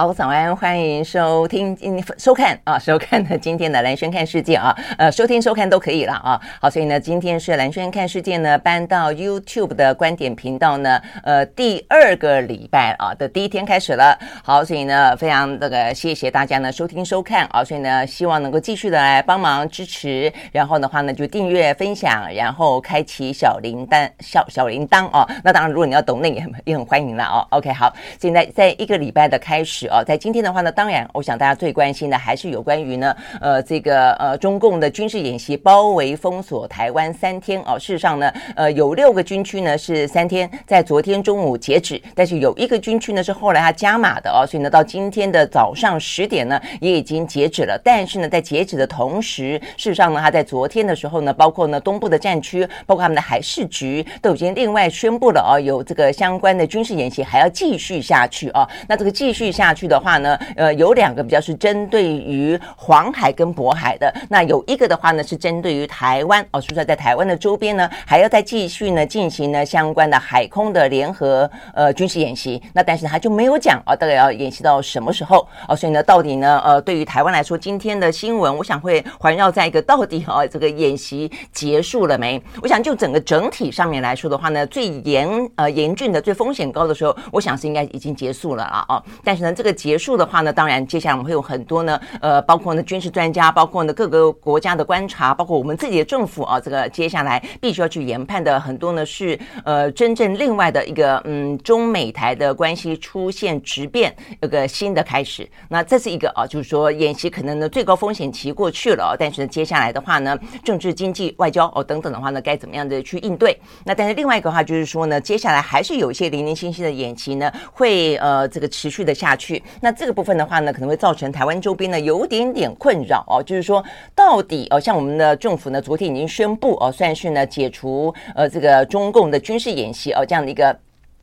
好，早安，欢迎收听、收看啊，收看的今天的蓝轩看世界啊，呃，收听收看都可以了啊。好，所以呢，今天是蓝轩看世界呢搬到 YouTube 的观点频道呢，呃，第二个礼拜啊的第一天开始了。好，所以呢，非常这个谢谢大家呢收听收看啊，所以呢，希望能够继续的来帮忙支持，然后的话呢就订阅分享，然后开启小铃铛小小铃铛哦。那当然，如果你要懂那也很也很欢迎了哦。OK，好，现在在一个礼拜的开始。啊，在今天的话呢，当然，我想大家最关心的还是有关于呢，呃，这个呃，中共的军事演习包围封锁台湾三天哦。事实上呢，呃，有六个军区呢是三天，在昨天中午截止，但是有一个军区呢是后来他加码的哦，所以呢，到今天的早上十点呢也已经截止了。但是呢，在截止的同时，事实上呢，他在昨天的时候呢，包括呢东部的战区，包括他们的海事局都已经另外宣布了哦，有这个相关的军事演习还要继续下去哦。那这个继续下去。去的话呢，呃，有两个比较是针对于黄海跟渤海的，那有一个的话呢是针对于台湾哦，所以说在台湾的周边呢还要再继续呢进行呢相关的海空的联合呃军事演习，那但是他就没有讲啊，大概要演习到什么时候哦，所以呢，到底呢呃对于台湾来说，今天的新闻我想会环绕在一个到底哦这个演习结束了没？我想就整个整体上面来说的话呢，最严呃严峻的、最风险高的时候，我想是应该已经结束了啊哦，但是呢这个。结束的话呢，当然接下来我们会有很多呢，呃，包括呢军事专家，包括呢各个国家的观察，包括我们自己的政府啊，这个接下来必须要去研判的很多呢是呃真正另外的一个嗯中美台的关系出现质变，一个新的开始。那这是一个啊，就是说演习可能呢最高风险期过去了，但是接下来的话呢，政治、经济、外交哦等等的话呢，该怎么样的去应对？那但是另外一个话就是说呢，接下来还是有一些零零星星的演习呢，会呃这个持续的下去。那这个部分的话呢，可能会造成台湾周边呢有点点困扰哦，就是说到底哦，像我们的政府呢，昨天已经宣布哦，算是呢解除呃这个中共的军事演习哦这样的一个。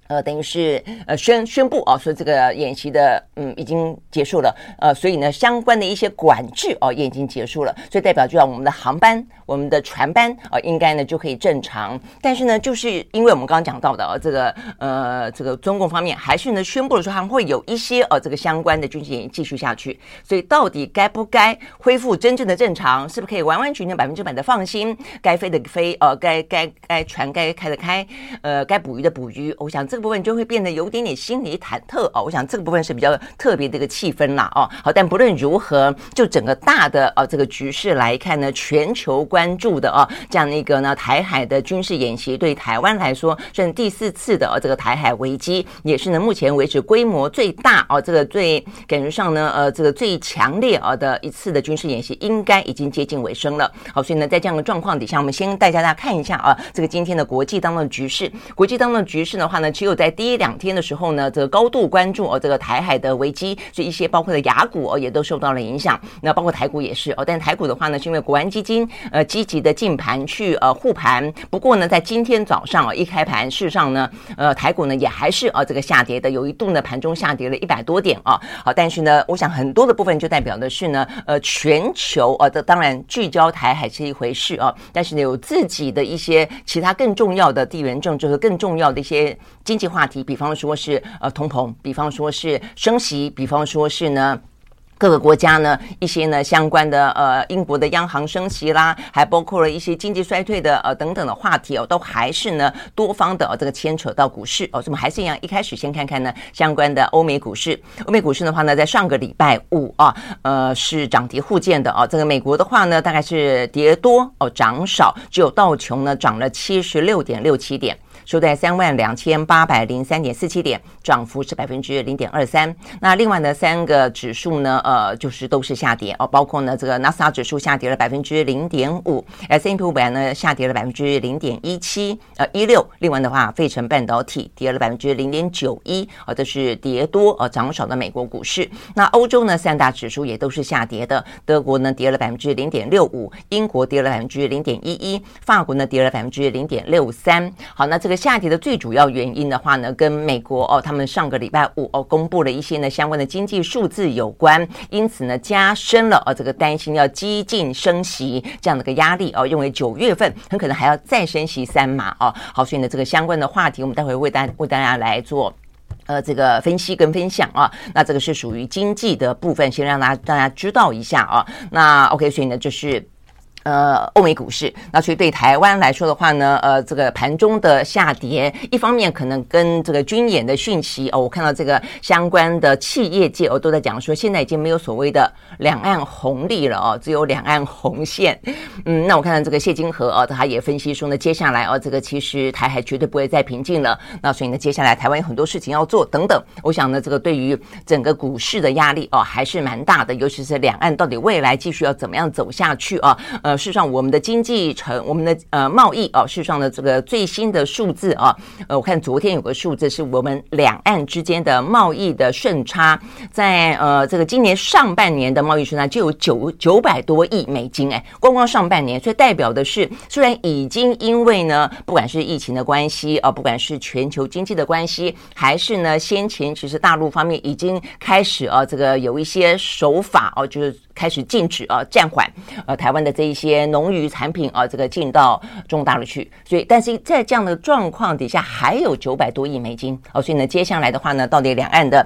呃，等于是呃宣宣布啊，说这个演习的嗯已经结束了，呃，所以呢相关的一些管制哦也已经结束了，所以代表就要我们的航班、我们的船班啊，应该呢就可以正常。但是呢，就是因为我们刚刚讲到的啊，这个呃这个中共方面还是呢宣布了说还会有一些呃这个相关的军事演习继续下去，所以到底该不该恢复真正的正常，是不是可以完完全全百分之百的放心？该飞的飞，呃，该该该船该开的开，呃，该捕鱼的捕鱼，我想这。这部分就会变得有点点心理忐忑哦，我想这个部分是比较特别的一个气氛啦哦。好，但不论如何，就整个大的呃这个局势来看呢，全球关注的哦这样的一个呢台海的军事演习，对台湾来说是第四次的这个台海危机，也是呢目前为止规模最大哦，这个最感觉上呢呃这个最强烈啊的一次的军事演习，应该已经接近尾声了。好，所以呢在这样的状况底下，我们先带大家看一下啊这个今天的国际当中的局势，国际当中的局势的话呢，其就在第一两天的时候呢，这个高度关注哦，这个台海的危机，所以一些包括的雅股哦，也都受到了影响。那包括台股也是哦，但台股的话呢，是因为国安基金呃积极的进盘去呃护盘。不过呢，在今天早上啊一开盘，事实上呢，呃台股呢也还是啊这个下跌的，有一度呢盘中下跌了一百多点啊。好，但是呢，我想很多的部分就代表的是呢，呃全球啊这当然聚焦台海是一回事啊，但是呢有自己的一些其他更重要的地缘政治和更重要的一些。经济话题，比方说是呃通膨，比方说是升息，比方说是呢各个国家呢一些呢相关的呃英国的央行升息啦，还包括了一些经济衰退的呃等等的话题哦，都还是呢多方的、哦、这个牵扯到股市哦。怎么还是一样，一开始先看看呢相关的欧美股市。欧美股市的话呢，在上个礼拜五啊，呃是涨跌互见的啊。这个美国的话呢，大概是跌多哦，涨少，只有道琼呢涨了七十六点六七点。收在三万两千八百零三点四七点，涨幅是百分之零点二三。那另外呢，三个指数呢，呃，就是都是下跌哦，包括呢这个纳斯达克指数下跌了百分之零点五，S&P 五百呢下跌了百分之零点一七，呃一六。另外的话，费城半导体跌了百分之零点九一，啊，这是跌多呃涨少的美国股市。那欧洲呢，三大指数也都是下跌的，德国呢跌了百分之零点六五，英国跌了百分之零点一一，法国呢跌了百分之零点六三。好，那。这个下跌的最主要原因的话呢，跟美国哦，他们上个礼拜五哦公布了一些呢相关的经济数字有关，因此呢加深了哦这个担心要激进升息这样的一个压力哦，认为九月份很可能还要再升息三码哦。好，所以呢这个相关的话题，我们待会为大为大家来做。呃，这个分析跟分享啊，那这个是属于经济的部分，先让大家大家知道一下啊。那 OK，所以呢，就是。呃，欧美股市，那所以对台湾来说的话呢，呃，这个盘中的下跌，一方面可能跟这个军演的讯息哦，我看到这个相关的企业界哦都在讲说，现在已经没有所谓的两岸红利了哦，只有两岸红线。嗯，那我看到这个谢金河哦，他也分析说呢，接下来哦，这个其实台海绝对不会再平静了。那所以呢，接下来台湾有很多事情要做等等。我想呢，这个对于整个股市的压力哦，还是蛮大的，尤其是两岸到底未来继续要怎么样走下去啊？呃。事实上，我们的经济成我们的呃贸易啊，事实上的这个最新的数字啊，呃，我看昨天有个数字是我们两岸之间的贸易的顺差，在呃这个今年上半年的贸易顺差就有九九百多亿美金，哎，光光上半年，所以代表的是，虽然已经因为呢，不管是疫情的关系啊，不管是全球经济的关系，还是呢先前其实大陆方面已经开始啊，这个有一些手法哦，就是。开始禁止啊，暂缓呃台湾的这一些农渔产品啊，这个进到中国大陆去。所以，但是在这样的状况底下，还有九百多亿美金哦。所以呢，接下来的话呢，到底两岸的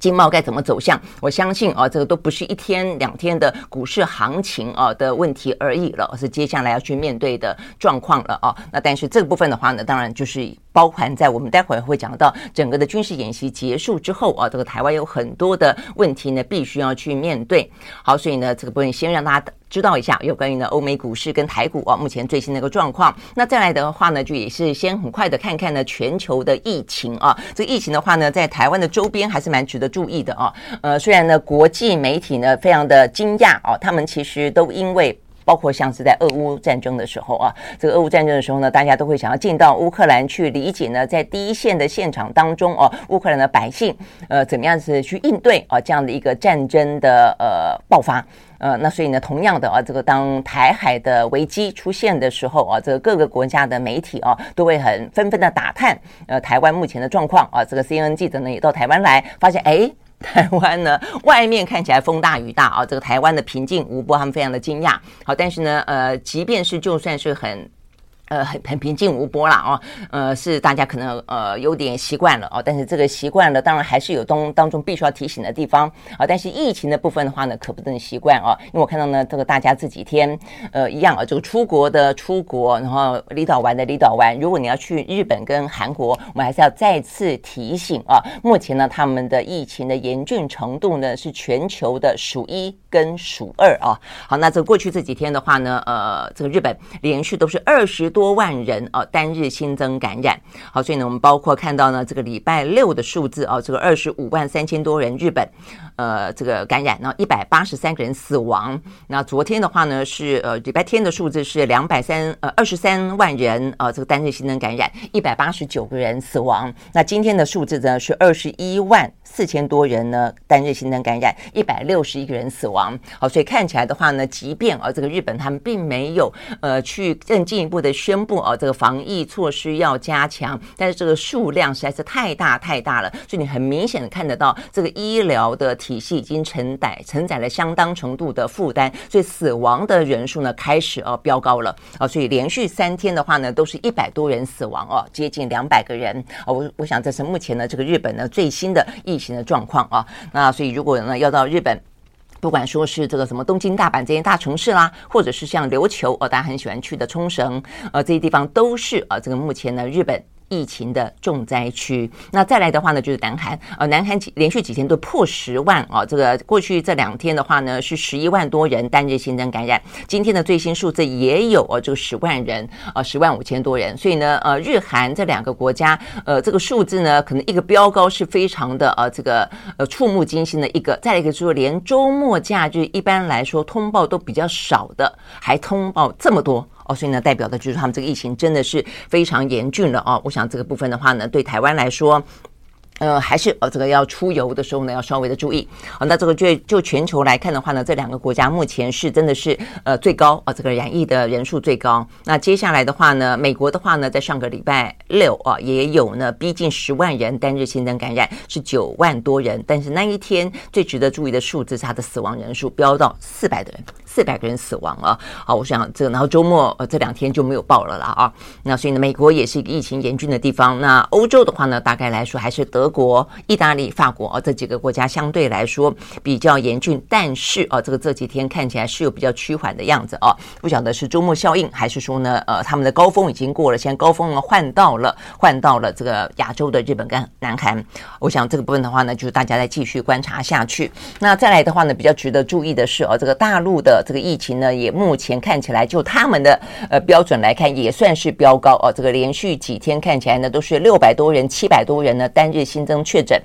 经贸该怎么走向？我相信啊，这个都不是一天两天的股市行情啊的问题而已了，而是接下来要去面对的状况了啊。那但是这个部分的话呢，当然就是。包含在我们待会儿会讲到整个的军事演习结束之后啊，这个台湾有很多的问题呢，必须要去面对。好，所以呢，这个部分先让大家知道一下有关于呢欧美股市跟台股啊目前最新的一个状况。那再来的话呢，就也是先很快的看看呢全球的疫情啊。这个疫情的话呢，在台湾的周边还是蛮值得注意的啊。呃，虽然呢国际媒体呢非常的惊讶啊，他们其实都因为。包括像是在俄乌战争的时候啊，这个俄乌战争的时候呢，大家都会想要进到乌克兰去理解呢，在第一线的现场当中哦，乌克兰的百姓呃怎么样子去应对啊这样的一个战争的呃爆发呃，那所以呢，同样的啊，这个当台海的危机出现的时候啊，这个各个国家的媒体啊都会很纷纷的打探呃台湾目前的状况啊，这个 CNN 记者呢也到台湾来，发现哎。台湾呢，外面看起来风大雨大啊，这个台湾的平静无波，他们非常的惊讶。好，但是呢，呃，即便是就算是很。呃，很很平静无波了啊，呃，是大家可能呃有点习惯了哦，但是这个习惯了，当然还是有当当中必须要提醒的地方啊。但是疫情的部分的话呢，可不能习惯哦，因为我看到呢，这个大家这几天呃一样啊，这个出国的出国，然后离岛玩的离岛玩。如果你要去日本跟韩国，我们还是要再次提醒啊，目前呢，他们的疫情的严峻程度呢是全球的数一跟数二啊。好，那这过去这几天的话呢，呃，这个日本连续都是二十多。多万人哦，单日新增感染，好，所以呢，我们包括看到呢，这个礼拜六的数字哦，这个二十五万三千多人，日本呃这个感染，然后一百八十三个人死亡。那昨天的话呢，是呃礼拜天的数字是两百三呃二十三万人啊，这个单日新增感染一百八十九个人死亡。那今天的数字呢是二十一万四千多人呢，单日新增感染一百六十一个人死亡。好，所以看起来的话呢，即便啊这个日本他们并没有呃去更进一步的。宣布哦，这个防疫措施要加强，但是这个数量实在是太大太大了，所以你很明显的看得到，这个医疗的体系已经承载承载了相当程度的负担，所以死亡的人数呢开始哦飙高了啊，所以连续三天的话呢，都是一百多人死亡哦，接近两百个人啊，我我想这是目前呢这个日本呢最新的疫情的状况啊，那所以如果呢要到日本。不管说是这个什么东京、大阪这些大城市啦，或者是像琉球哦，大家很喜欢去的冲绳，呃，这些地方都是呃，这个目前呢，日本。疫情的重灾区，那再来的话呢，就是南韩，呃，南韩连续几天都破十万啊，这个过去这两天的话呢，是十一万多人单日新增感染，今天的最新数字也有哦，这个十万人，呃，十万五千多人，所以呢，呃，日韩这两个国家，呃，这个数字呢，可能一个飙高是非常的呃，这个呃触目惊心的一个，再来一个就是连周末假日一般来说通报都比较少的，还通报这么多。哦，所以呢，代表的就是他们这个疫情真的是非常严峻了啊。我想这个部分的话呢，对台湾来说，呃，还是呃，这个要出游的时候呢，要稍微的注意。好，那这个就就全球来看的话呢，这两个国家目前是真的是呃最高啊，这个染疫的人数最高。那接下来的话呢，美国的话呢，在上个礼拜六啊，也有呢逼近十万人单日新增感染是九万多人，但是那一天最值得注意的数字是它的死亡人数飙到四百的人，四百个人死亡啊。好，我想这，然后周末呃这两天就没有报了啦啊。那所以呢，美国也是一个疫情严峻的地方。那欧洲的话呢，大概来说还是德。国、意大利、法国啊，这几个国家相对来说比较严峻，但是啊，这个这几天看起来是有比较趋缓的样子啊。不晓得是周末效应，还是说呢，呃，他们的高峰已经过了，现在高峰呢换到了换到了这个亚洲的日本跟南韩。我想这个部分的话呢，就是大家再继续观察下去。那再来的话呢，比较值得注意的是，哦，这个大陆的这个疫情呢，也目前看起来就他们的呃标准来看，也算是飙高哦。这个连续几天看起来呢，都是六百多人、七百多人呢单日新。新增确诊。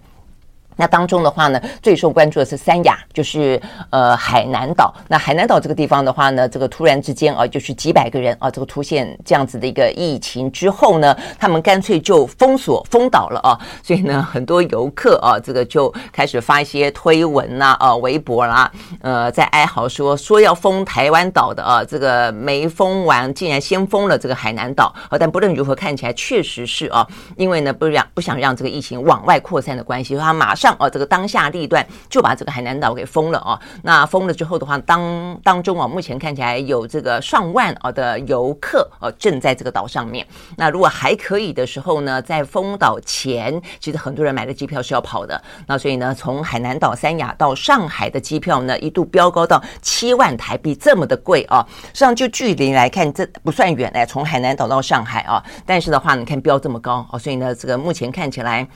那当中的话呢，最受关注的是三亚，就是呃海南岛。那海南岛这个地方的话呢，这个突然之间啊，就是几百个人啊，这个出现这样子的一个疫情之后呢，他们干脆就封锁封岛了啊。所以呢，很多游客啊，这个就开始发一些推文呐、啊，微博啦、呃，在哀嚎说说要封台湾岛的啊，这个没封完，竟然先封了这个海南岛啊。但不论如何，看起来确实是啊，因为呢，不让不想让这个疫情往外扩散的关系，他马上。上哦，这个当下立断就把这个海南岛给封了哦。那封了之后的话，当当中啊，目前看起来有这个上万啊的游客哦正在这个岛上面。那如果还可以的时候呢，在封岛前，其实很多人买的机票是要跑的。那所以呢，从海南岛三亚到上海的机票呢，一度飙高到七万台币，这么的贵啊！实际上就距离来看，这不算远哎，从海南岛到上海啊。但是的话，你看飙这么高哦，所以呢，这个目前看起来。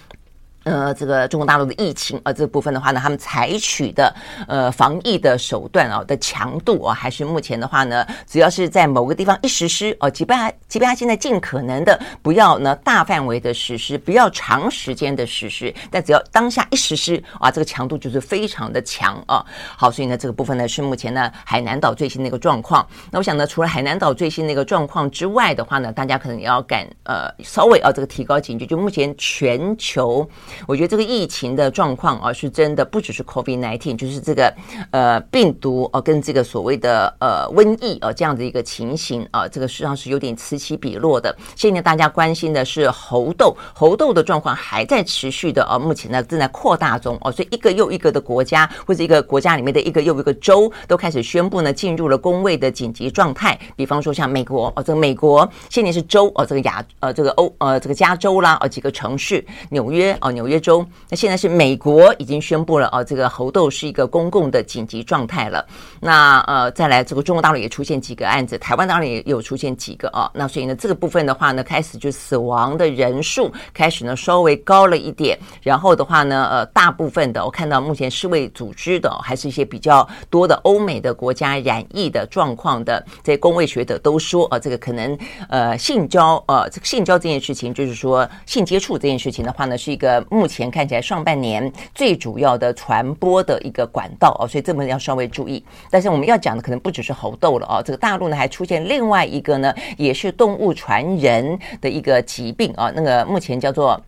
呃，这个中国大陆的疫情啊，这部分的话呢，他们采取的呃防疫的手段啊的强度啊，还是目前的话呢，只要是在某个地方一实施哦，即便他即便他现在尽可能的不要呢大范围的实施，不要长时间的实施，但只要当下一实施啊，这个强度就是非常的强啊。好，所以呢，这个部分呢是目前呢海南岛最新的一个状况。那我想呢，除了海南岛最新的一个状况之外的话呢，大家可能也要敢呃稍微啊这个提高警觉，就目前全球。我觉得这个疫情的状况啊，是真的不只是 COVID-19，就是这个呃病毒啊，跟这个所谓的呃瘟疫啊这样的一个情形啊，这个实际上是有点此起彼落的。现在大家关心的是猴痘，猴痘的状况还在持续的啊，目前呢正在扩大中哦，所以一个又一个的国家或者一个国家里面的一个又一个州都开始宣布呢进入了公卫的紧急状态。比方说像美国哦，这个美国现在是州哦，这个亚呃这个欧呃这个加州啦，哦几个城市，纽约哦。纽 约州，那现在是美国已经宣布了啊，这个猴痘是一个公共的紧急状态了。那呃，再来这个中国大陆也出现几个案子，台湾当然也有出现几个啊。那所以呢，这个部分的话呢，开始就死亡的人数开始呢稍微高了一点。然后的话呢，呃，大部分的我看到目前世卫组织的还是一些比较多的欧美的国家染疫的状况的这些公卫学者都说啊，这个可能呃性交呃这个性交这件事情，就是说性接触这件事情的话呢，是一个。目前看起来，上半年最主要的传播的一个管道哦，所以这么要稍微注意。但是我们要讲的可能不只是猴痘了哦，这个大陆呢还出现另外一个呢，也是动物传人的一个疾病啊，那个目前叫做。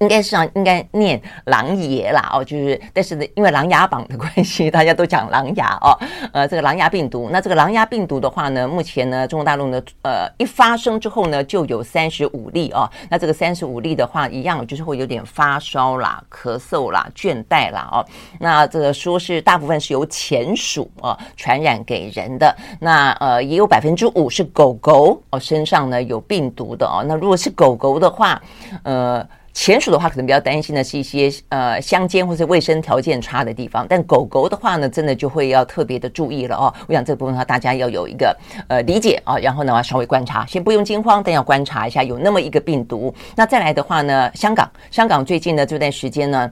应该是啊应该念狼爷啦哦，就是但是呢，因为琅琊榜的关系，大家都讲狼牙哦。呃，这个狼牙病毒，那这个狼牙病毒的话呢，目前呢，中国大陆呢，呃，一发生之后呢，就有三十五例哦。那这个三十五例的话，一样就是会有点发烧啦、咳嗽啦、倦怠啦哦。那这个说是大部分是由前鼠哦传染给人的，那呃也有百分之五是狗狗哦身上呢有病毒的哦。那如果是狗狗的话，呃。浅鼠的话，可能比较担心的是一些呃乡间或者卫生条件差的地方，但狗狗的话呢，真的就会要特别的注意了哦。我想这部分的话，大家要有一个呃理解啊，然后呢，稍微观察，先不用惊慌，但要观察一下有那么一个病毒。那再来的话呢，香港，香港最近的这段时间呢。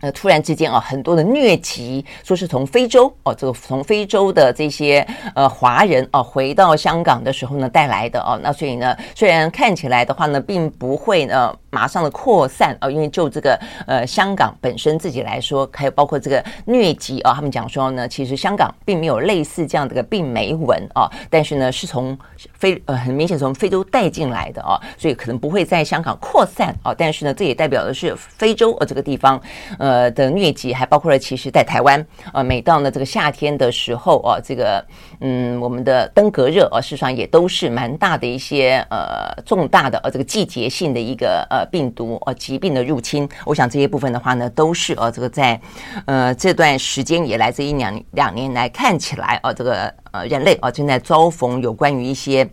呃，突然之间啊，很多的疟疾，说是从非洲哦，这个从非洲的这些呃华人哦回到香港的时候呢带来的哦，那所以呢，虽然看起来的话呢，并不会呢马上的扩散啊，因为就这个呃香港本身自己来说，还有包括这个疟疾啊，他们讲说呢，其实香港并没有类似这样的个病媒蚊啊，但是呢是从非呃很明显从非洲带进来的啊，所以可能不会在香港扩散啊，但是呢，这也代表的是非洲呃这个地方呃。呃的疟疾还包括了，其实在台湾，呃，每到呢这个夏天的时候啊，这个嗯，我们的登革热啊，事实上也都是蛮大的一些呃重大的呃这个季节性的一个呃病毒呃疾病的入侵。我想这些部分的话呢，都是呃这个在呃这段时间以来这一两两年来看起来啊，这个呃人类啊正在遭逢有关于一些。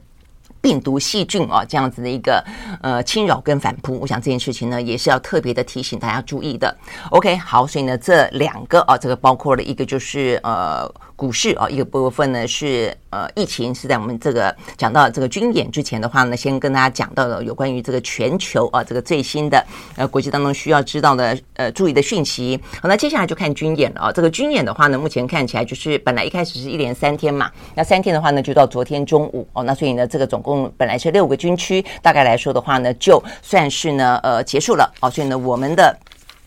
病毒细菌啊，这样子的一个呃侵扰跟反扑，我想这件事情呢也是要特别的提醒大家注意的。OK，好，所以呢这两个啊，这个包括了一个就是呃。股市啊，一个部分呢是呃疫情是在我们这个讲到这个军演之前的话呢，先跟大家讲到了有关于这个全球啊这个最新的呃国际当中需要知道的呃注意的讯息。好，那接下来就看军演了啊。这个军演的话呢，目前看起来就是本来一开始是一连三天嘛，那三天的话呢就到昨天中午哦，那所以呢这个总共本来是六个军区，大概来说的话呢，就算是呢呃结束了哦，所以呢我们的。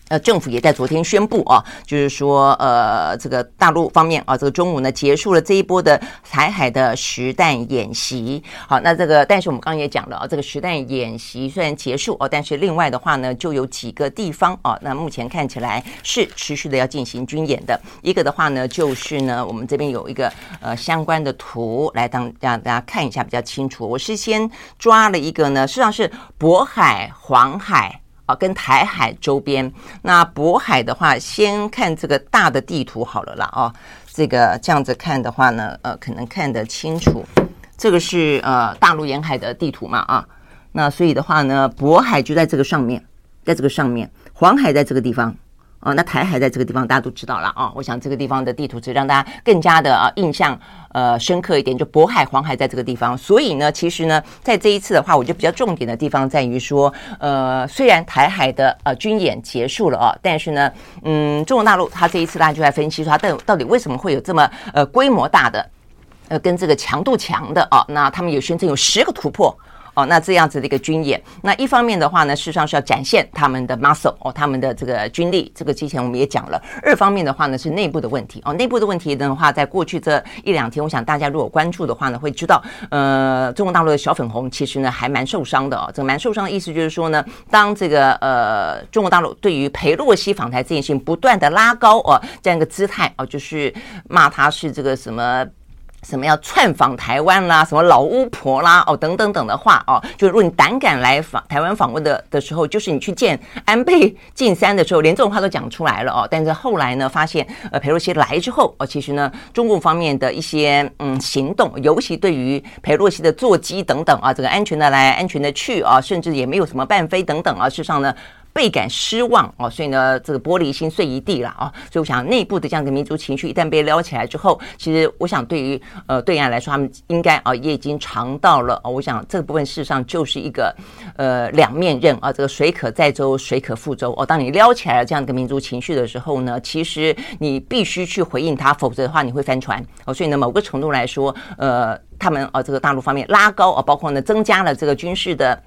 呃，政府也在昨天宣布啊，就是说，呃，这个大陆方面啊，这个中午呢结束了这一波的台海的实弹演习。好，那这个，但是我们刚刚也讲了啊，这个实弹演习虽然结束哦，但是另外的话呢，就有几个地方啊，那目前看起来是持续的要进行军演的。一个的话呢，就是呢，我们这边有一个呃相关的图来当让大家看一下比较清楚。我是先抓了一个呢，实际上是渤海、黄海。啊，跟台海周边，那渤海的话，先看这个大的地图好了啦。哦，这个这样子看的话呢，呃，可能看得清楚。这个是呃大陆沿海的地图嘛，啊，那所以的话呢，渤海就在这个上面，在这个上面，黄海在这个地方。哦，那台海在这个地方，大家都知道了啊。我想这个地方的地图是让大家更加的啊印象呃深刻一点，就渤海、黄海在这个地方。所以呢，其实呢，在这一次的话，我觉得比较重点的地方在于说，呃，虽然台海的呃军演结束了啊，但是呢，嗯，中国大陆它这一次大家就在分析说，它到到底为什么会有这么呃规模大的呃跟这个强度强的啊？那他们有宣称有十个突破。哦，那这样子的一个军演，那一方面的话呢，事实上是要展现他们的 muscle 哦，他们的这个军力，这个之前我们也讲了。二方面的话呢，是内部的问题哦，内部的问题的话，在过去这一两天，我想大家如果关注的话呢，会知道，呃，中国大陆的小粉红其实呢还蛮受伤的哦。这个蛮受伤的意思就是说呢，当这个呃中国大陆对于裴洛西访台这件事情不断的拉高哦这样一个姿态哦，就是骂他是这个什么。什么要窜访台湾啦，什么老巫婆啦，哦，等等等的话哦，就如果你胆敢来访台湾访问的的时候，就是你去见安倍晋三的时候，连这种话都讲出来了哦。但是后来呢，发现呃，裴洛西来之后哦，其实呢，中共方面的一些嗯行动，尤其对于裴洛西的座机等等啊，这个安全的来，安全的去啊，甚至也没有什么伴飞等等啊，事实上呢。倍感失望哦，所以呢，这个玻璃心碎一地了啊。所以我想，内部的这样的民族情绪一旦被撩起来之后，其实我想，对于呃对岸来说，他们应该啊也已经尝到了啊。我想这个部分事实上就是一个呃两面刃啊，这个水可载舟，水可覆舟哦。当你撩起来了这样的民族情绪的时候呢，其实你必须去回应它，否则的话你会翻船哦。所以呢，某个程度来说，呃，他们啊这个大陆方面拉高啊，包括呢增加了这个军事的。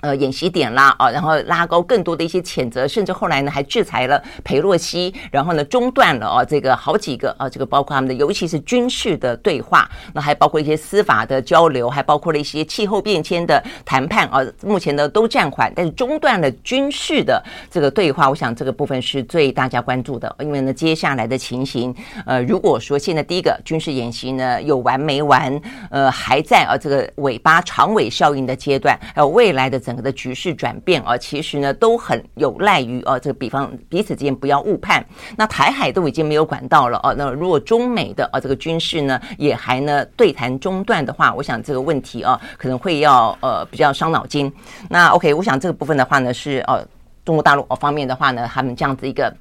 呃，演习点啦，啊，然后拉高更多的一些谴责，甚至后来呢还制裁了裴洛西，然后呢中断了啊这个好几个啊这个包括他们的尤其是军事的对话，那还包括一些司法的交流，还包括了一些气候变迁的谈判啊，目前呢都暂缓，但是中断了军事的这个对话，我想这个部分是最大家关注的，因为呢接下来的情形，呃，如果说现在第一个军事演习呢有完没完，呃还在啊这个尾巴长尾效应的阶段，还有未来的。整个的局势转变啊，其实呢都很有赖于啊，这个比方彼此之间不要误判。那台海都已经没有管道了啊，那如果中美的啊这个军事呢也还呢对谈中断的话，我想这个问题啊可能会要呃比较伤脑筋。那 OK，我想这个部分的话呢是呃中国大陆方面的话呢，他们这样子一个。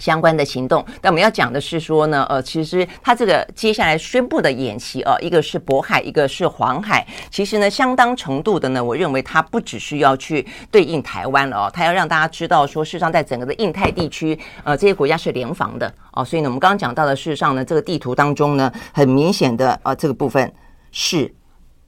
相关的行动，但我们要讲的是说呢，呃，其实他这个接下来宣布的演习啊，一个是渤海，一个是黄海，其实呢，相当程度的呢，我认为它不只是要去对应台湾了哦，它要让大家知道说，事实上在整个的印太地区，呃，这些国家是联防的哦，所以呢，我们刚刚讲到的，事实上呢，这个地图当中呢，很明显的啊，这个部分是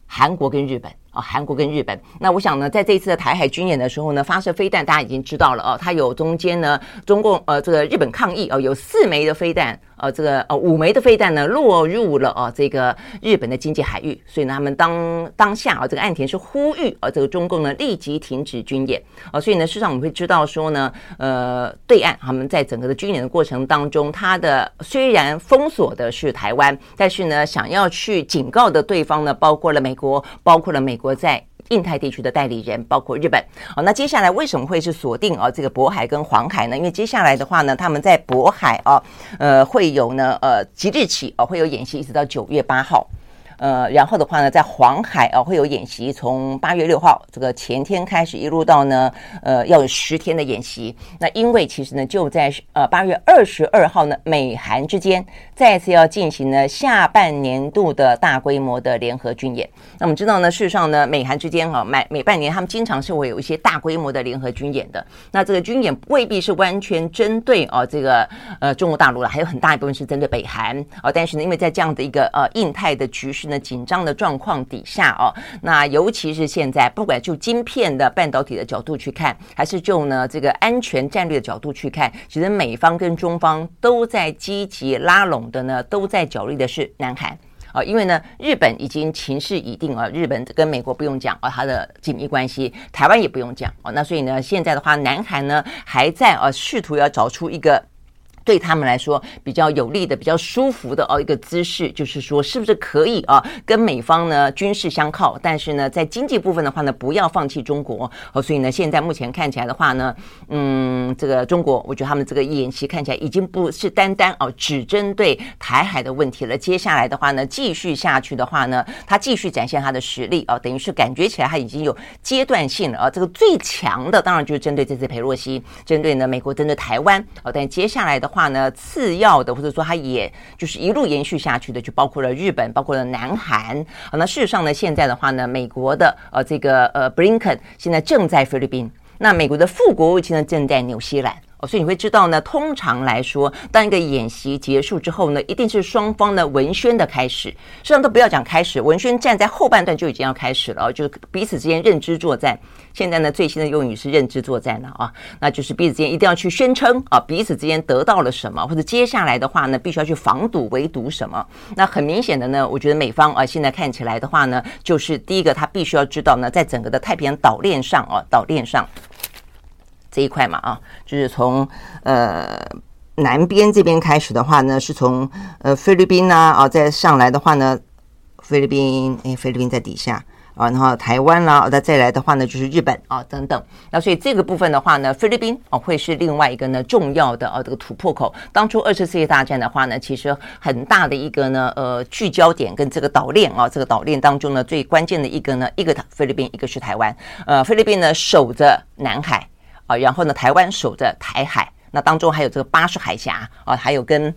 韩国跟日本。啊、韩国跟日本，那我想呢，在这一次的台海军演的时候呢，发射飞弹，大家已经知道了哦，它有中间呢，中共呃这个日本抗议哦，有四枚的飞弹。呃，这个呃五枚的飞弹呢落入了啊这个日本的经济海域，所以呢他们当当下啊这个岸田是呼吁啊这个中共呢立即停止军演啊，所以呢事实上我们会知道说呢呃对岸他们在整个的军演的过程当中，他的虽然封锁的是台湾，但是呢想要去警告的对方呢包括了美国，包括了美国在。印太地区的代理人包括日本，好，那接下来为什么会是锁定啊这个渤海跟黄海呢？因为接下来的话呢，他们在渤海啊，呃，会有呢，呃，即日起啊会有演习，一直到九月八号。呃，然后的话呢，在黄海啊会有演习，从八月六号这个前天开始，一路到呢，呃，要有十天的演习。那因为其实呢，就在呃八月二十二号呢，美韩之间再次要进行呢下半年度的大规模的联合军演。那我们知道呢，事实上呢，美韩之间啊，每每半年他们经常是会有一些大规模的联合军演的。那这个军演未必是完全针对啊这个呃中国大陆了，还有很大一部分是针对北韩啊。但是呢，因为在这样的一个呃印太的局势。那紧张的状况底下哦，那尤其是现在，不管就晶片的半导体的角度去看，还是就呢这个安全战略的角度去看，其实美方跟中方都在积极拉拢的呢，都在角力的是南韩啊，因为呢日本已经情势已定啊，日本跟美国不用讲啊，它的紧密关系，台湾也不用讲哦，那所以呢现在的话，南韩呢还在啊试图要找出一个。对他们来说比较有利的、比较舒服的哦一个姿势，就是说是不是可以啊跟美方呢军事相靠，但是呢在经济部分的话呢不要放弃中国哦，所以呢现在目前看起来的话呢，嗯，这个中国我觉得他们这个演习看起来已经不是单单哦只针对台海的问题了，接下来的话呢继续下去的话呢，他继续展现他的实力啊，等于是感觉起来他已经有阶段性了啊，这个最强的当然就是针对这次裴洛西，针对呢美国针对台湾哦，但接下来的。话呢，次要的或者说它也就是一路延续下去的，就包括了日本，包括了南韩。好，那事实上呢，现在的话呢，美国的呃这个呃布林肯现在正在菲律宾，那美国的副国务卿呢正在纽西兰。所以你会知道呢，通常来说，当一个演习结束之后呢，一定是双方的文宣的开始。实际上都不要讲开始，文宣站在后半段就已经要开始了，就是彼此之间认知作战。现在呢，最新的用语是认知作战了啊，那就是彼此之间一定要去宣称啊，彼此之间得到了什么，或者接下来的话呢，必须要去防堵围堵什么。那很明显的呢，我觉得美方啊，现在看起来的话呢，就是第一个，他必须要知道呢，在整个的太平洋岛链上啊，岛链上。这一块嘛啊，就是从呃南边这边开始的话呢，是从呃菲律宾呐啊，再上来的话呢，菲律宾哎菲律宾在底下。啊，然后台湾啦，那再来的话呢，就是日本啊等等。那所以这个部分的话呢，菲律宾啊会是另外一个呢重要的啊这个突破口。当初二次世界大战的话呢，其实很大的一个呢呃聚焦点跟这个岛链啊，这个岛链当中呢最关键的一个呢，一个菲律宾，一个是台湾。呃，菲律宾呢守着南海啊，然后呢台湾守着台海，那当中还有这个巴士海峡啊，还有跟。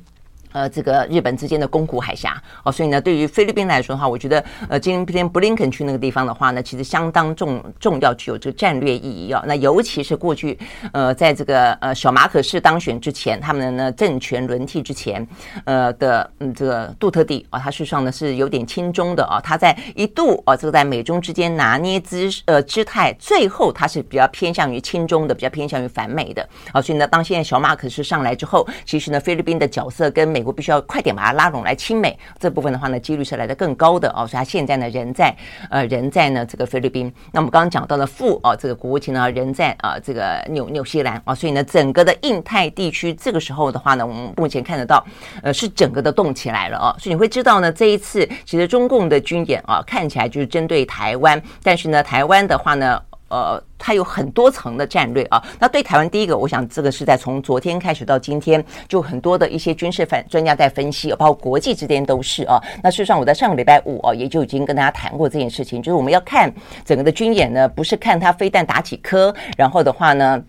呃，这个日本之间的宫古海峡哦，所以呢，对于菲律宾来说的话，我觉得呃，今天布林肯去那个地方的话呢，其实相当重重要，具有这个战略意义啊。那尤其是过去呃，在这个呃小马可仕当选之前，他们呢政权轮替之前，呃的嗯这个杜特地啊，他事实上呢是有点亲中的啊，他在一度啊这个在美中之间拿捏姿呃姿态，最后他是比较偏向于亲中的，比较偏向于反美的啊。所以呢，当现在小马可仕上来之后，其实呢菲律宾的角色跟美。我必须要快点把它拉拢来亲美，这部分的话呢，几率是来的更高的哦。所以他现在呢，人在呃，人在呢这个菲律宾。那我们刚刚讲到了副哦，这个国务卿呢人在啊这个纽纽西兰啊，所以呢，整个的印太地区这个时候的话呢，我们目前看得到呃是整个的动起来了哦。所以你会知道呢，这一次其实中共的军演啊，看起来就是针对台湾，但是呢，台湾的话呢。呃，它有很多层的战略啊。那对台湾，第一个，我想这个是在从昨天开始到今天，就很多的一些军事反专家在分析，包括国际之间都是啊。那事实上，我在上个礼拜五啊，也就已经跟大家谈过这件事情，就是我们要看整个的军演呢，不是看它飞弹打几颗，然后的话呢，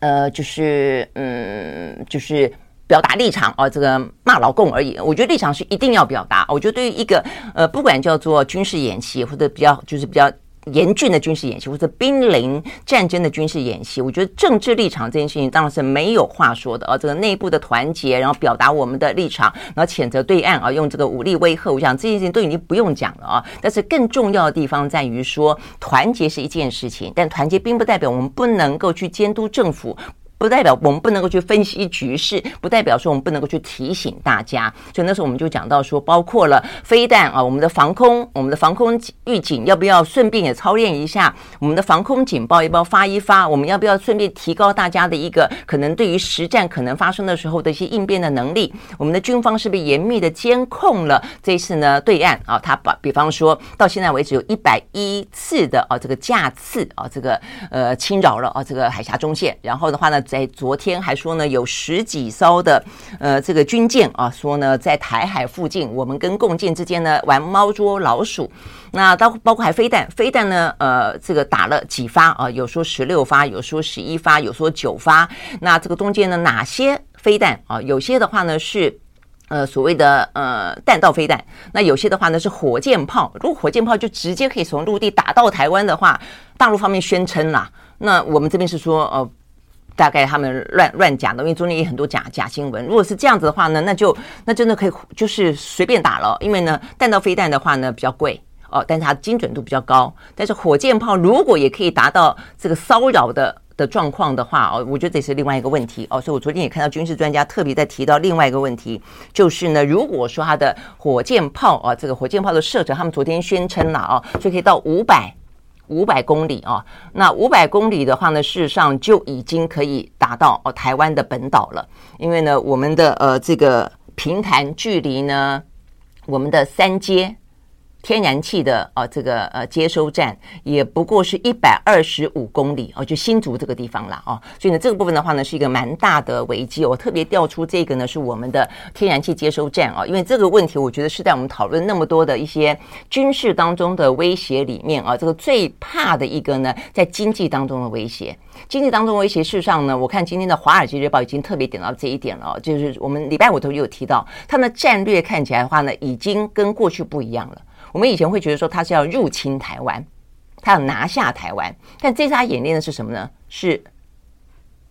呃，就是嗯，就是。表达立场啊，这个骂老共而已。我觉得立场是一定要表达。我觉得对于一个呃，不管叫做军事演习或者比较就是比较。严峻的军事演习，或者濒临战争的军事演习，我觉得政治立场这件事情当然是没有话说的啊。这个内部的团结，然后表达我们的立场，然后谴责对岸啊，用这个武力威吓，我想这件事情都已经不用讲了啊。但是更重要的地方在于说，团结是一件事情，但团结并不代表我们不能够去监督政府。不代表我们不能够去分析局势，不代表说我们不能够去提醒大家。所以那时候我们就讲到说，包括了飞弹啊，我们的防空，我们的防空预警要不要顺便也操练一下？我们的防空警报要不要发一发？我们要不要顺便提高大家的一个可能对于实战可能发生的时候的一些应变的能力？我们的军方是不是严密的监控了这次呢？对岸啊，他把比方说到现在为止有一百一次的啊这个架次啊这个呃侵扰了啊这个海峡中线，然后的话呢。在昨天还说呢，有十几艘的呃这个军舰啊，说呢在台海附近，我们跟共建之间呢玩猫捉老鼠。那包包括还飞弹，飞弹呢呃这个打了几发啊？有说十六发，有说十一发，有说九发。那这个中间呢哪些飞弹啊？有些的话呢是呃所谓的呃弹道飞弹，那有些的话呢是火箭炮。如果火箭炮就直接可以从陆地打到台湾的话，大陆方面宣称啦，那我们这边是说呃。大概他们乱乱讲的，因为中间也很多假假新闻。如果是这样子的话呢，那就那真的可以就是随便打了。因为呢，弹道飞弹的话呢比较贵哦，但是它精准度比较高。但是火箭炮如果也可以达到这个骚扰的的状况的话哦，我觉得这是另外一个问题哦。所以我昨天也看到军事专家特别在提到另外一个问题，就是呢，如果说它的火箭炮啊，这个火箭炮的射程，他们昨天宣称了啊，就可以到五百。五百公里啊，那五百公里的话呢，事实上就已经可以达到哦台湾的本岛了，因为呢，我们的呃这个平潭距离呢，我们的三阶。天然气的啊，这个呃接收站也不过是一百二十五公里哦，就新竹这个地方了哦，所以呢，这个部分的话呢，是一个蛮大的危机。我特别调出这个呢，是我们的天然气接收站啊，因为这个问题，我觉得是在我们讨论那么多的一些军事当中的威胁里面啊，这个最怕的一个呢，在经济当中的威胁。经济当中威胁，事实上呢，我看今天的《华尔街日报》已经特别点到这一点了，就是我们礼拜五头有提到，他们的战略看起来的话呢，已经跟过去不一样了。我们以前会觉得说他是要入侵台湾，他要拿下台湾，但这次他演练的是什么呢？是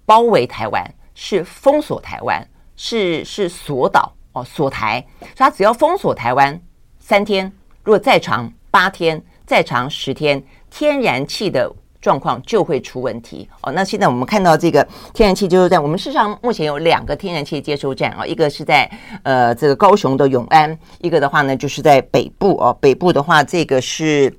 包围台湾，是封锁台湾，是是锁岛哦，锁台。所以他只要封锁台湾三天，如果再长八天，再长十天，天然气的。状况就会出问题哦。那现在我们看到这个天然气接收站，我们事实上目前有两个天然气接收站啊，一个是在呃这个高雄的永安，一个的话呢就是在北部哦。北部的话，这个是。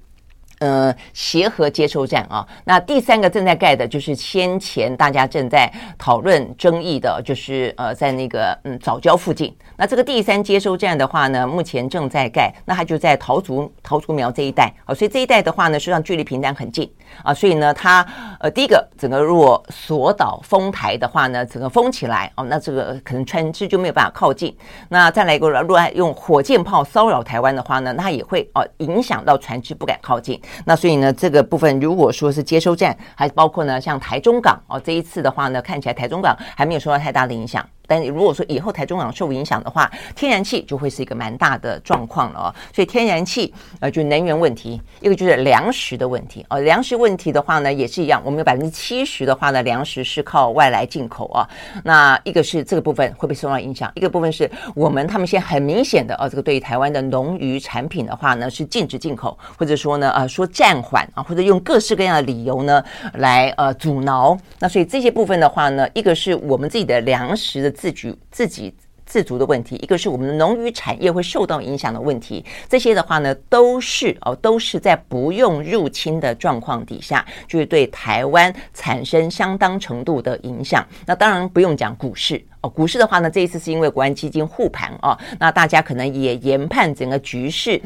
呃，协和接收站啊，那第三个正在盖的就是先前大家正在讨论争议的，就是呃，在那个嗯早礁附近。那这个第三接收站的话呢，目前正在盖，那它就在桃竹桃竹苗这一带啊，所以这一带的话呢，实际上距离平潭很近啊，所以呢，它呃第一个整个如果锁岛封台的话呢，整个封起来哦，那这个可能船只就没有办法靠近。那再来一个，如果用火箭炮骚扰台湾的话呢，那它也会哦影响到船只不敢靠近。那所以呢，这个部分如果说是接收站，还包括呢，像台中港哦，这一次的话呢，看起来台中港还没有受到太大的影响。但如果说以后台中港受影响的话，天然气就会是一个蛮大的状况了哦。所以天然气呃，就能源问题，一个就是粮食的问题哦。粮食问题的话呢，也是一样，我们有百分之七十的话呢，粮食是靠外来进口啊。那一个是这个部分会不会受到影响？一个部分是我们他们现在很明显的哦，这个对于台湾的农渔产品的话呢，是禁止进口，或者说呢呃说暂缓啊，或者用各式各样的理由呢来呃阻挠。那所以这些部分的话呢，一个是我们自己的粮食的。自给自给自足的问题，一个是我们的农渔产业会受到影响的问题，这些的话呢，都是哦，都是在不用入侵的状况底下，就是对台湾产生相当程度的影响。那当然不用讲股市哦，股市的话呢，这一次是因为国安基金护盘哦，那大家可能也研判整个局势。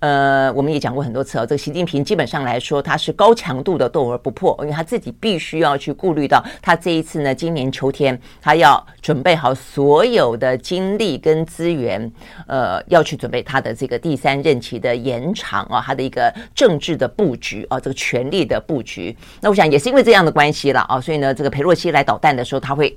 呃，我们也讲过很多次哦，这个习近平基本上来说，他是高强度的斗而不破，因为他自己必须要去顾虑到，他这一次呢，今年秋天他要准备好所有的精力跟资源，呃，要去准备他的这个第三任期的延长啊，他的一个政治的布局啊，这个权力的布局。那我想也是因为这样的关系了啊，所以呢，这个裴洛西来捣蛋的时候，他会。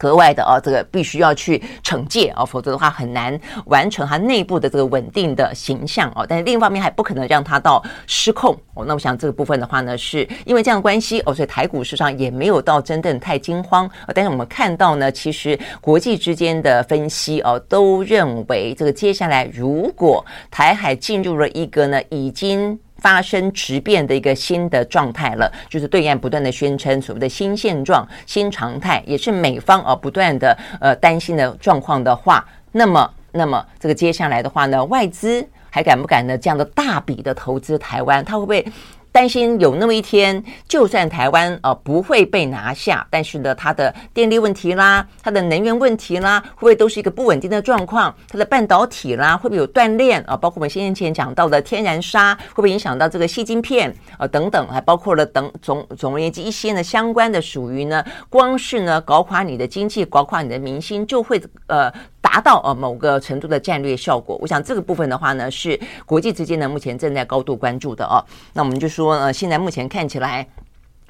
格外的啊，这个必须要去惩戒啊，否则的话很难完成它内部的这个稳定的形象哦。但是另一方面还不可能让它到失控哦。那我想这个部分的话呢，是因为这样关系哦，所以台股市场也没有到真正太惊慌。但是我们看到呢，其实国际之间的分析哦，都认为这个接下来如果台海进入了一个呢已经。发生质变的一个新的状态了，就是对岸不断的宣称所谓的新现状、新常态，也是美方而不断的呃担心的状况的话，那么，那么这个接下来的话呢，外资还敢不敢呢？这样的大笔的投资台湾，它会不会？担心有那么一天，就算台湾呃不会被拿下，但是呢，它的电力问题啦，它的能源问题啦，会不会都是一个不稳定的状况？它的半导体啦，会不会有断裂啊？包括我们先前讲到的天然砂，会不会影响到这个细晶片啊？等等，还包括了等总总而言之一些呢相关的属于呢，光是呢搞垮你的经济，搞垮你的民心，就会呃。达到呃某个程度的战略效果，我想这个部分的话呢，是国际之间呢目前正在高度关注的哦。那我们就说呃，现在目前看起来。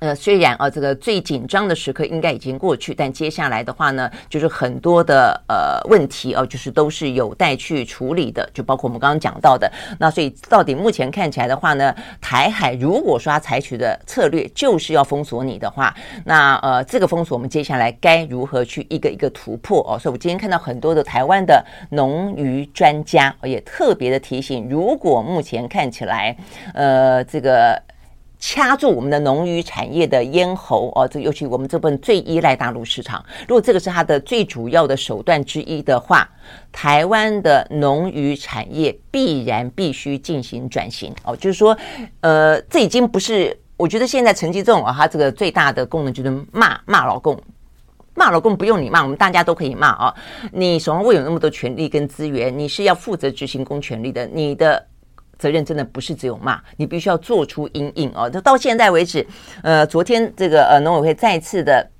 呃，虽然啊，这个最紧张的时刻应该已经过去，但接下来的话呢，就是很多的呃问题哦，就是都是有待去处理的，就包括我们刚刚讲到的。那所以到底目前看起来的话呢，台海如果说他采取的策略就是要封锁你的话，那呃，这个封锁我们接下来该如何去一个一个突破哦？所以我今天看到很多的台湾的农渔专家也特别的提醒，如果目前看起来呃这个。掐住我们的农渔产业的咽喉哦，这尤其我们这部分最依赖大陆市场。如果这个是它的最主要的手段之一的话，台湾的农渔产业必然必须进行转型哦。就是说，呃，这已经不是我觉得现在陈吉仲啊，他这个最大的功能就是骂骂老公，骂老公不用你骂，我们大家都可以骂啊。你手上握有那么多权力跟资源，你是要负责执行公权力的，你的。责任真的不是只有骂，你必须要做出阴影哦。就到现在为止，呃，昨天这个呃农委会再次的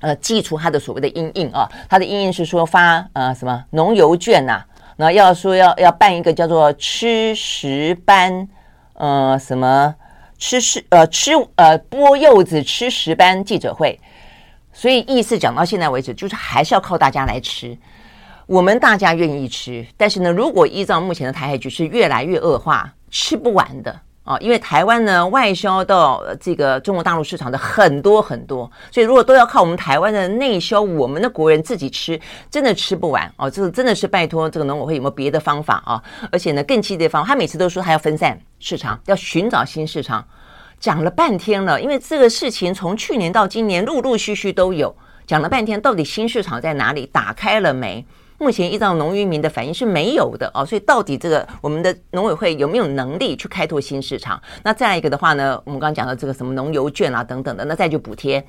呃祭出他的所谓的阴影啊，他的阴影是说发呃什么农游券呐、那要说要要办一个叫做吃食班呃什么吃食呃吃呃剥柚子吃食班记者会，所以意思讲到现在为止，就是还是要靠大家来吃。我们大家愿意吃，但是呢，如果依照目前的台海局势越来越恶化，吃不完的啊！因为台湾呢外销到这个中国大陆市场的很多很多，所以如果都要靠我们台湾的内销，我们的国人自己吃，真的吃不完哦。这真的是拜托这个农委会有没有别的方法啊？而且呢，更激烈的方法，他每次都说他要分散市场，要寻找新市场，讲了半天了。因为这个事情从去年到今年陆陆续续都有讲了半天，到底新市场在哪里？打开了没？目前依照农渔民的反应是没有的哦，所以到底这个我们的农委会有没有能力去开拓新市场？那再来一个的话呢，我们刚刚讲到这个什么农油券啊等等的，那再就补贴，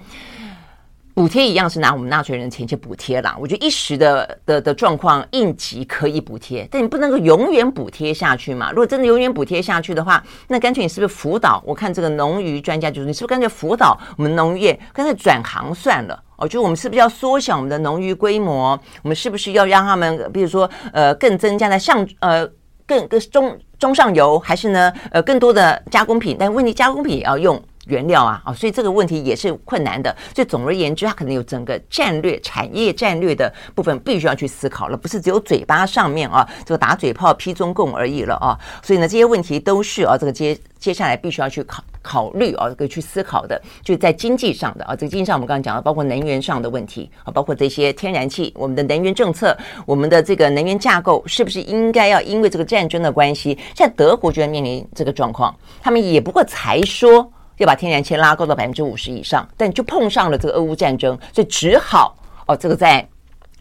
补贴一样是拿我们纳税人的钱去补贴啦。我觉得一时的的的状况应急可以补贴，但你不能够永远补贴下去嘛。如果真的永远补贴下去的话，那干脆你是不是辅导？我看这个农渔专家就是你是不是干脆辅导我们农业，干脆转行算了。哦，就我们是不是要缩小我们的农渔规模？我们是不是要让他们，比如说，呃，更增加在上，呃，更更中中上游，还是呢，呃，更多的加工品？但问题加工品也要用。原料啊，啊，所以这个问题也是困难的。所以总而言之，它可能有整个战略、产业战略的部分必须要去思考了，不是只有嘴巴上面啊，这个打嘴炮、批中共而已了啊。所以呢，这些问题都是啊，这个接接下来必须要去考考虑啊，这个去思考的，就在经济上的啊，这个经济上我们刚刚讲了，包括能源上的问题啊，包括这些天然气，我们的能源政策，我们的这个能源架构是不是应该要因为这个战争的关系，现在德国居然面临这个状况，他们也不过才说。要把天然气拉高到百分之五十以上，但就碰上了这个俄乌战争，所以只好哦，这个在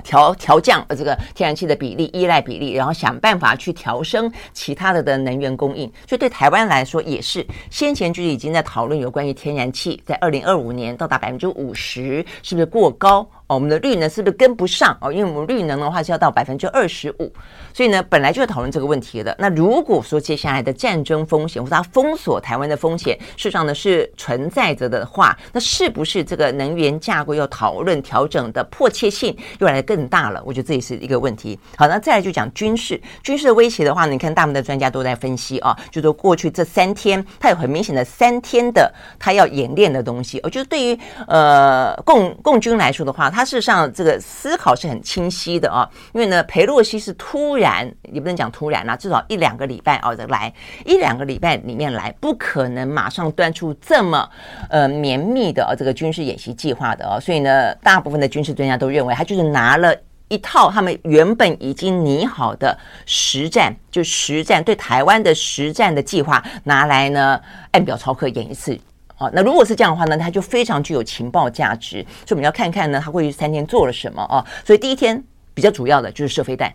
调调降呃这个天然气的比例依赖比例，然后想办法去调升其他的的能源供应。所以对台湾来说也是，先前就已经在讨论有关于天然气在二零二五年到达百分之五十是不是过高。我们的绿能是不是跟不上哦？因为我们绿能的话是要到百分之二十五，所以呢，本来就要讨论这个问题的。那如果说接下来的战争风险或者它封锁台湾的风险，事实上呢是存在着的话，那是不是这个能源架构要讨论调整的迫切性又来得更大了？我觉得这也是一个问题。好，那再来就讲军事，军事的威胁的话呢，你看大部分的专家都在分析啊，就说过去这三天，它有很明显的三天的它要演练的东西。我觉得对于呃共共军来说的话，它他事实上这个思考是很清晰的啊，因为呢，裴洛西是突然，也不能讲突然啦，至少一两个礼拜哦，来一两个礼拜里面来，不可能马上端出这么呃绵密的这个军事演习计划的哦，所以呢，大部分的军事专家都认为他就是拿了一套他们原本已经拟好的实战，就实战对台湾的实战的计划拿来呢按表操课演一次。哦，那如果是这样的话呢，它就非常具有情报价值，所以我们要看看呢，他过去三天做了什么啊？所以第一天比较主要的就是射飞弹。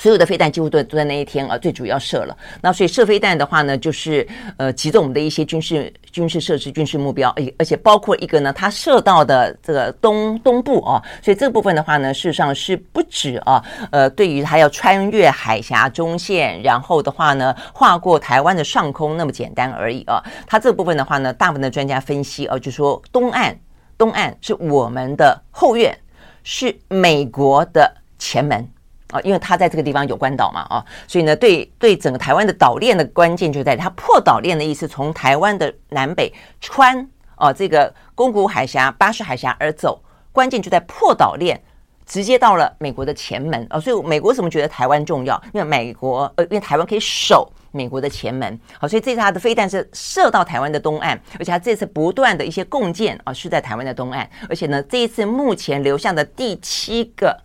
所有的飞弹几乎都都在那一天啊，最主要射了。那所以射飞弹的话呢，就是呃击中我们的一些军事军事设施、军事目标，而而且包括一个呢，它射到的这个东东部啊。所以这部分的话呢，事实上是不止啊，呃，对于它要穿越海峡中线，然后的话呢，划过台湾的上空那么简单而已啊。它这部分的话呢，大部分的专家分析啊，就说东岸东岸是我们的后院，是美国的前门。啊，因为它在这个地方有关岛嘛，啊，所以呢，对对整个台湾的岛链的关键就在它破岛链的意思，从台湾的南北穿啊这个宫古海峡、巴士海峡而走，关键就在破岛链，直接到了美国的前门啊。所以美国怎么觉得台湾重要？因为美国呃，因为台湾可以守美国的前门，好，所以这次它的飞弹是射到台湾的东岸，而且它这次不断的一些共舰啊是在台湾的东岸，而且呢，这一次目前留下的第七个。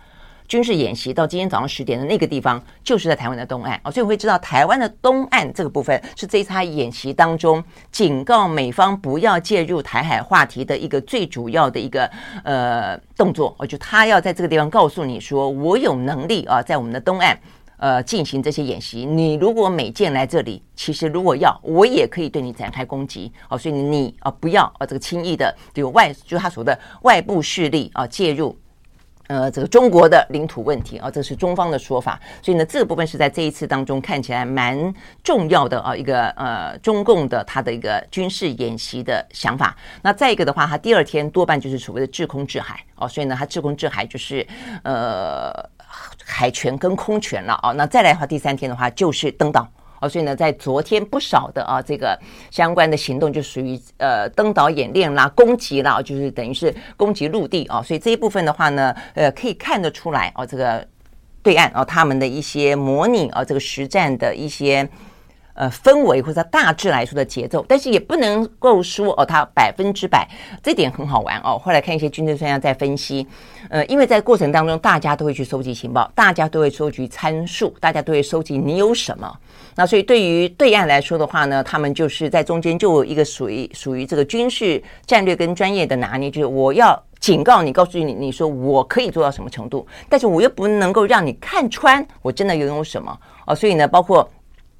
军事演习到今天早上十点的那个地方，就是在台湾的东岸哦，所以我会知道台湾的东岸这个部分是这一次演习当中警告美方不要介入台海话题的一个最主要的一个呃动作。我就他要在这个地方告诉你说，我有能力啊，在我们的东岸呃进行这些演习。你如果美舰来这里，其实如果要，我也可以对你展开攻击哦。所以你啊不要啊这个轻易的有外，就是他说的外部势力啊介入。呃，这个中国的领土问题啊，这是中方的说法，所以呢，这个部分是在这一次当中看起来蛮重要的啊，一个呃，中共的他的一个军事演习的想法。那再一个的话，他第二天多半就是所谓的制空制海哦，所以呢，他制空制海就是呃海权跟空权了啊。那再来的话，第三天的话就是登岛。所以呢，在昨天不少的啊，这个相关的行动就属于呃登岛演练啦、攻击啦，就是等于是攻击陆地啊。所以这一部分的话呢，呃，可以看得出来哦，这个对岸啊，他们的一些模拟啊，这个实战的一些。呃，氛围或者大致来说的节奏，但是也不能够说哦，它百分之百，这点很好玩哦。后来看一些军事专家在分析，呃，因为在过程当中，大家都会去收集情报，大家都会收集参数，大家都会收集你有什么。那所以对于对岸来说的话呢，他们就是在中间就有一个属于属于这个军事战略跟专业的拿捏，就是我要警告你，告诉你，你说我可以做到什么程度，但是我又不能够让你看穿我真的拥有什么哦。所以呢，包括。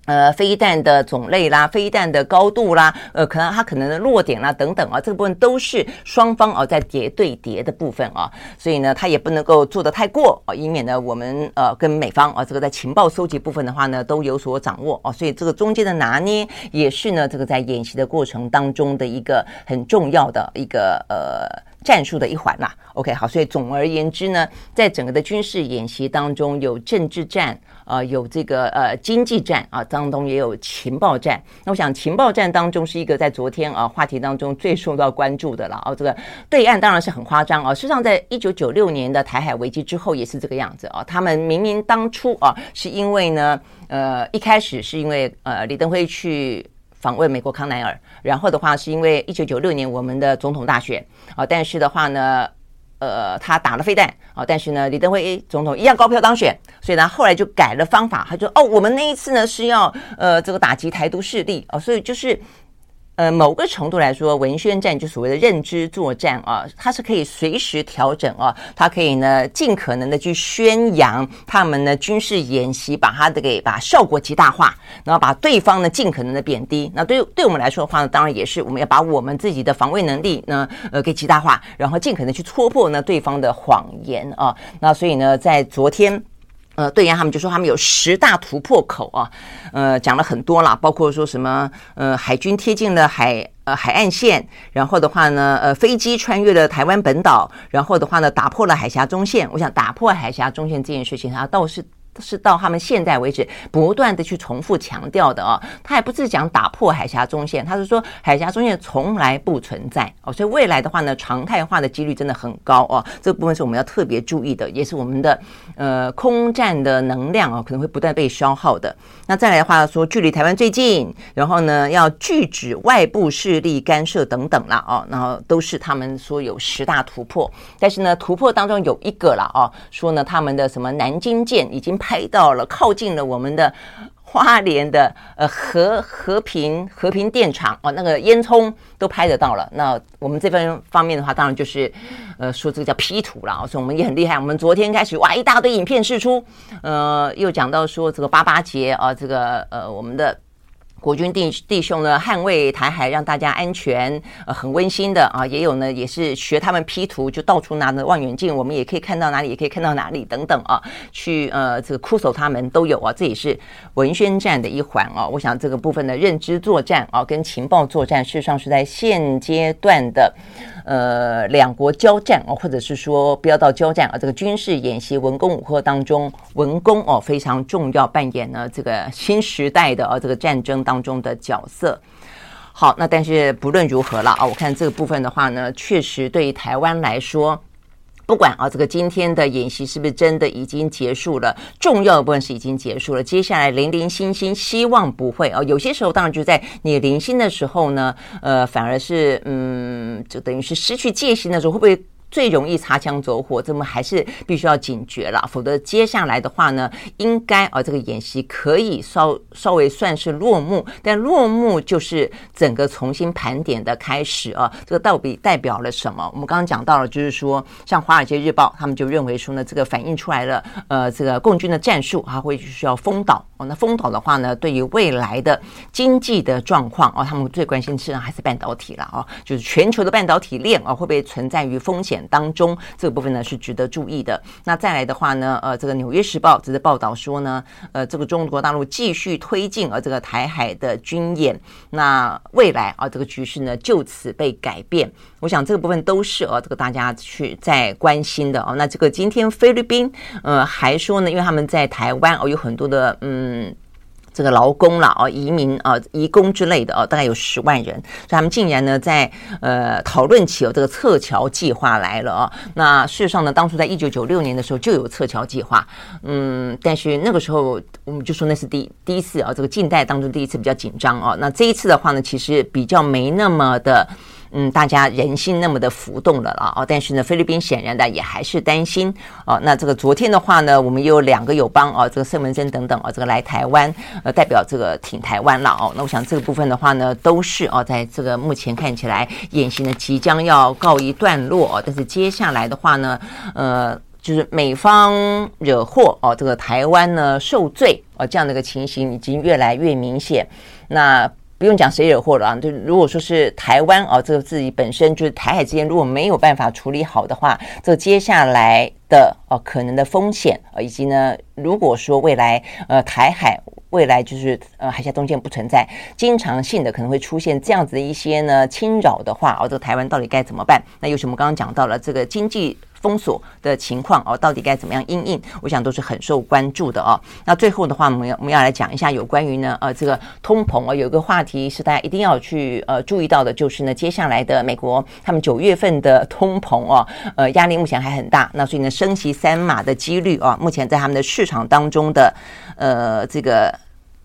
呃，飞弹的种类啦，飞弹的高度啦，呃，可能它可能的落点啦等等啊，这个部分都是双方啊在叠对叠的部分啊，所以呢，它也不能够做得太过啊，以免呢我们呃跟美方啊这个在情报收集部分的话呢都有所掌握啊，所以这个中间的拿捏也是呢这个在演习的过程当中的一个很重要的一个呃。战术的一环啦，OK，好，所以总而言之呢，在整个的军事演习当中，有政治战，呃，有这个呃经济战啊，当中也有情报战。那我想情报战当中是一个在昨天啊话题当中最受到关注的了啊。这个对岸当然是很夸张啊，事实上在一九九六年的台海危机之后也是这个样子啊。他们明明当初啊是因为呢，呃，一开始是因为呃李登辉去。访问美国康奈尔，然后的话是因为一九九六年我们的总统大选。啊，但是的话呢，呃，他打了飞弹。啊，但是呢，李登辉总统一样高票当选，所以呢，后来就改了方法，他就哦，我们那一次呢是要呃这个打击台独势力。啊，所以就是。呃，某个程度来说，文宣战就所谓的认知作战啊，它是可以随时调整啊，它可以呢尽可能的去宣扬他们的军事演习，把它的给把效果极大化，然后把对方呢尽可能的贬低。那对对我们来说的话呢，当然也是我们要把我们自己的防卫能力呢呃给极大化，然后尽可能去戳破呢对方的谎言啊。那所以呢，在昨天。呃，对呀，他们就说他们有十大突破口啊，呃，讲了很多啦，包括说什么呃，海军贴近了海呃海岸线，然后的话呢，呃，飞机穿越了台湾本岛，然后的话呢，打破了海峡中线。我想打破海峡中线这件事情，它倒是是到他们现在为止不断的去重复强调的啊，他也不是讲打破海峡中线，他是说海峡中线从来不存在。哦，所以未来的话呢，常态化的几率真的很高哦，这部分是我们要特别注意的，也是我们的呃空战的能量啊可能会不断被消耗的。那再来的话说，距离台湾最近，然后呢要拒止外部势力干涉等等啦哦，然后都是他们说有十大突破，但是呢突破当中有一个了哦，说呢他们的什么南京舰已经拍到了，靠近了我们的花莲的呃和和平和平电厂哦，那个烟囱都拍得到了。那我们这边方面的话，当然就是呃说这个叫 P 图了，所以我们也很厉害。我们昨天开始哇，一大堆影片释出，呃，又讲到说这个八八节啊，这个呃我们的。国军弟弟兄呢，捍卫台海，让大家安全，呃，很温馨的啊。也有呢，也是学他们 P 图，就到处拿着望远镜，我们也可以看到哪里，也可以看到哪里等等啊。去呃，这个哭手他们都有啊。这也是文宣战的一环啊。我想这个部分的认知作战啊，跟情报作战，事实上是在现阶段的。呃，两国交战哦，或者是说不要到交战啊，这个军事演习文攻武吓当中，文攻哦非常重要，扮演呢这个新时代的啊这个战争当当中的角色。好，那但是不论如何了啊，我看这个部分的话呢，确实对于台湾来说。不管啊，这个今天的演习是不是真的已经结束了？重要的部分是已经结束了。接下来零零星星，希望不会啊。有些时候当然就在你零星的时候呢，呃，反而是嗯，就等于是失去戒心的时候，会不会？最容易擦枪走火，这么还是必须要警觉了，否则接下来的话呢，应该啊，这个演习可以稍稍微算是落幕，但落幕就是整个重新盘点的开始啊。这个到底代表了什么？我们刚刚讲到了，就是说，像《华尔街日报》他们就认为说呢，这个反映出来了，呃，这个共军的战术还会需要封岛哦。那封岛的话呢，对于未来的经济的状况哦，他们最关心的还是半导体了啊，就是全球的半导体链啊，会不会存在于风险？当中这个部分呢是值得注意的。那再来的话呢，呃，这个《纽约时报》只是报道说呢，呃，这个中国大陆继续推进呃这个台海的军演，那未来啊这个局势呢就此被改变。我想这个部分都是呃这个大家去在关心的哦。那这个今天菲律宾呃还说呢，因为他们在台湾哦有很多的嗯。这个劳工了啊，移民啊，移工之类的啊，大概有十万人，所以他们竟然呢在呃讨论起有这个撤侨计划来了啊。那事实上呢，当初在一九九六年的时候就有撤侨计划，嗯，但是那个时候我们就说那是第第一次啊，这个近代当中第一次比较紧张啊。那这一次的话呢，其实比较没那么的。嗯，大家人心那么的浮动了啊！哦，但是呢，菲律宾显然的也还是担心哦。那这个昨天的话呢，我们也有两个友邦啊，这个圣文森等等啊，这个来台湾呃，代表这个挺台湾了哦。那我想这个部分的话呢，都是哦，在这个目前看起来演习呢即将要告一段落，哦但是接下来的话呢，呃，就是美方惹祸哦，这个台湾呢受罪哦，这样的一个情形已经越来越明显。那。不用讲谁惹祸了啊！就如果说是台湾啊，这个自己本身就是台海之间如果没有办法处理好的话，这接下来的呃可能的风险啊，以及呢，如果说未来呃台海未来就是呃海峡中线不存在，经常性的可能会出现这样子的一些呢侵扰的话，哦，这个台湾到底该怎么办？那又是我们刚刚讲到了这个经济。封锁的情况哦，到底该怎么样应应？我想都是很受关注的哦。那最后的话，我们要我们要来讲一下有关于呢呃这个通膨啊，有一个话题是大家一定要去呃注意到的，就是呢接下来的美国他们九月份的通膨哦，呃压力目前还很大。那所以呢升息三码的几率啊，目前在他们的市场当中的呃这个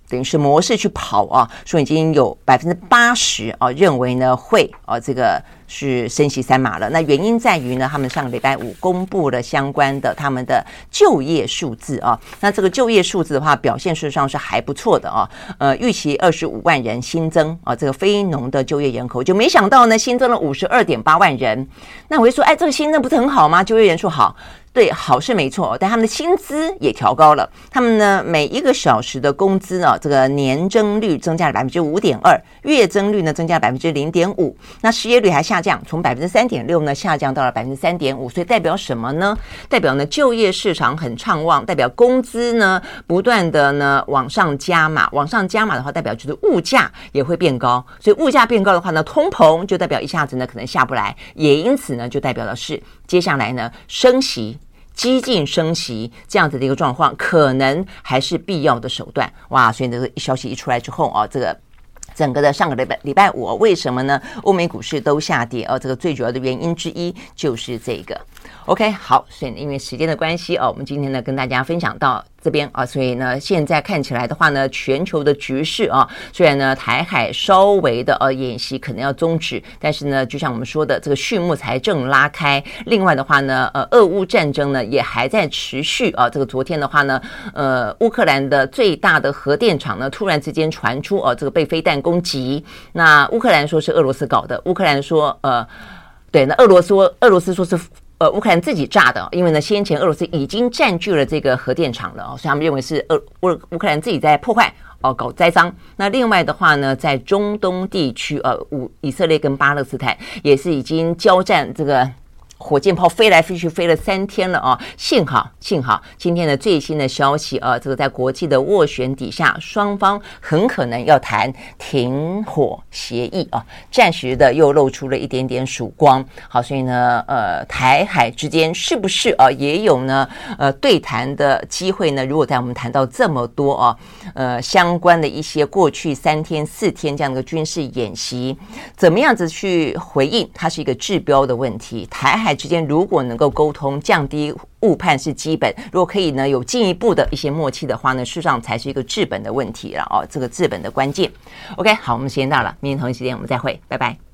等于是模式去跑啊，说已经有百分之八十啊认为呢会啊这个。是升息三码了，那原因在于呢，他们上个礼拜五公布了相关的他们的就业数字啊，那这个就业数字的话，表现事实上是还不错的啊，呃，预期二十五万人新增啊，这个非农的就业人口，就没想到呢，新增了五十二点八万人，那我会说，哎，这个新增不是很好吗？就业人数好。对，好是没错，但他们的薪资也调高了。他们呢，每一个小时的工资呢，这个年增率增加了百分之五点二，月增率呢增加了百分之零点五。那失业率还下降，从百分之三点六呢下降到了百分之三点五。所以代表什么呢？代表呢就业市场很畅旺，代表工资呢不断的呢往上加码，往上加码的话，代表就是物价也会变高。所以物价变高的话呢，通膨就代表一下子呢可能下不来，也因此呢就代表的是接下来呢升息。激进升息这样子的一个状况，可能还是必要的手段。哇，所以这个消息一出来之后啊，这个。整个的上个礼拜礼拜五，为什么呢？欧美股市都下跌，哦这个最主要的原因之一就是这个。OK，好，所以因为时间的关系哦，我们今天呢跟大家分享到这边啊，所以呢现在看起来的话呢，全球的局势啊，虽然呢台海稍微的呃演习可能要终止，但是呢就像我们说的，这个序幕才正拉开。另外的话呢，呃，俄乌战争呢也还在持续啊。这个昨天的话呢，呃，乌克兰的最大的核电厂呢突然之间传出呃这个被飞弹攻击，那乌克兰说是俄罗斯搞的，乌克兰说呃对，那俄罗斯俄罗斯说是。呃，乌克兰自己炸的，因为呢，先前俄罗斯已经占据了这个核电厂了，所以他们认为是俄乌乌克兰自己在破坏哦，搞栽赃。那另外的话呢，在中东地区，呃，乌以色列跟巴勒斯坦也是已经交战这个。火箭炮飞来飞去，飞了三天了啊！幸好，幸好，今天的最新的消息啊，这个在国际的斡旋底下，双方很可能要谈停火协议啊，暂时的又露出了一点点曙光。好，所以呢，呃，台海之间是不是啊也有呢？呃，对谈的机会呢？如果在我们谈到这么多啊，呃，相关的一些过去三天、四天这样的军事演习，怎么样子去回应？它是一个治标的问题。台海之间如果能够沟通，降低误判是基本。如果可以呢，有进一步的一些默契的话呢，事实上才是一个治本的问题了哦，这个治本的关键。OK，好，我们时间到了，明天同一时间我们再会，拜拜。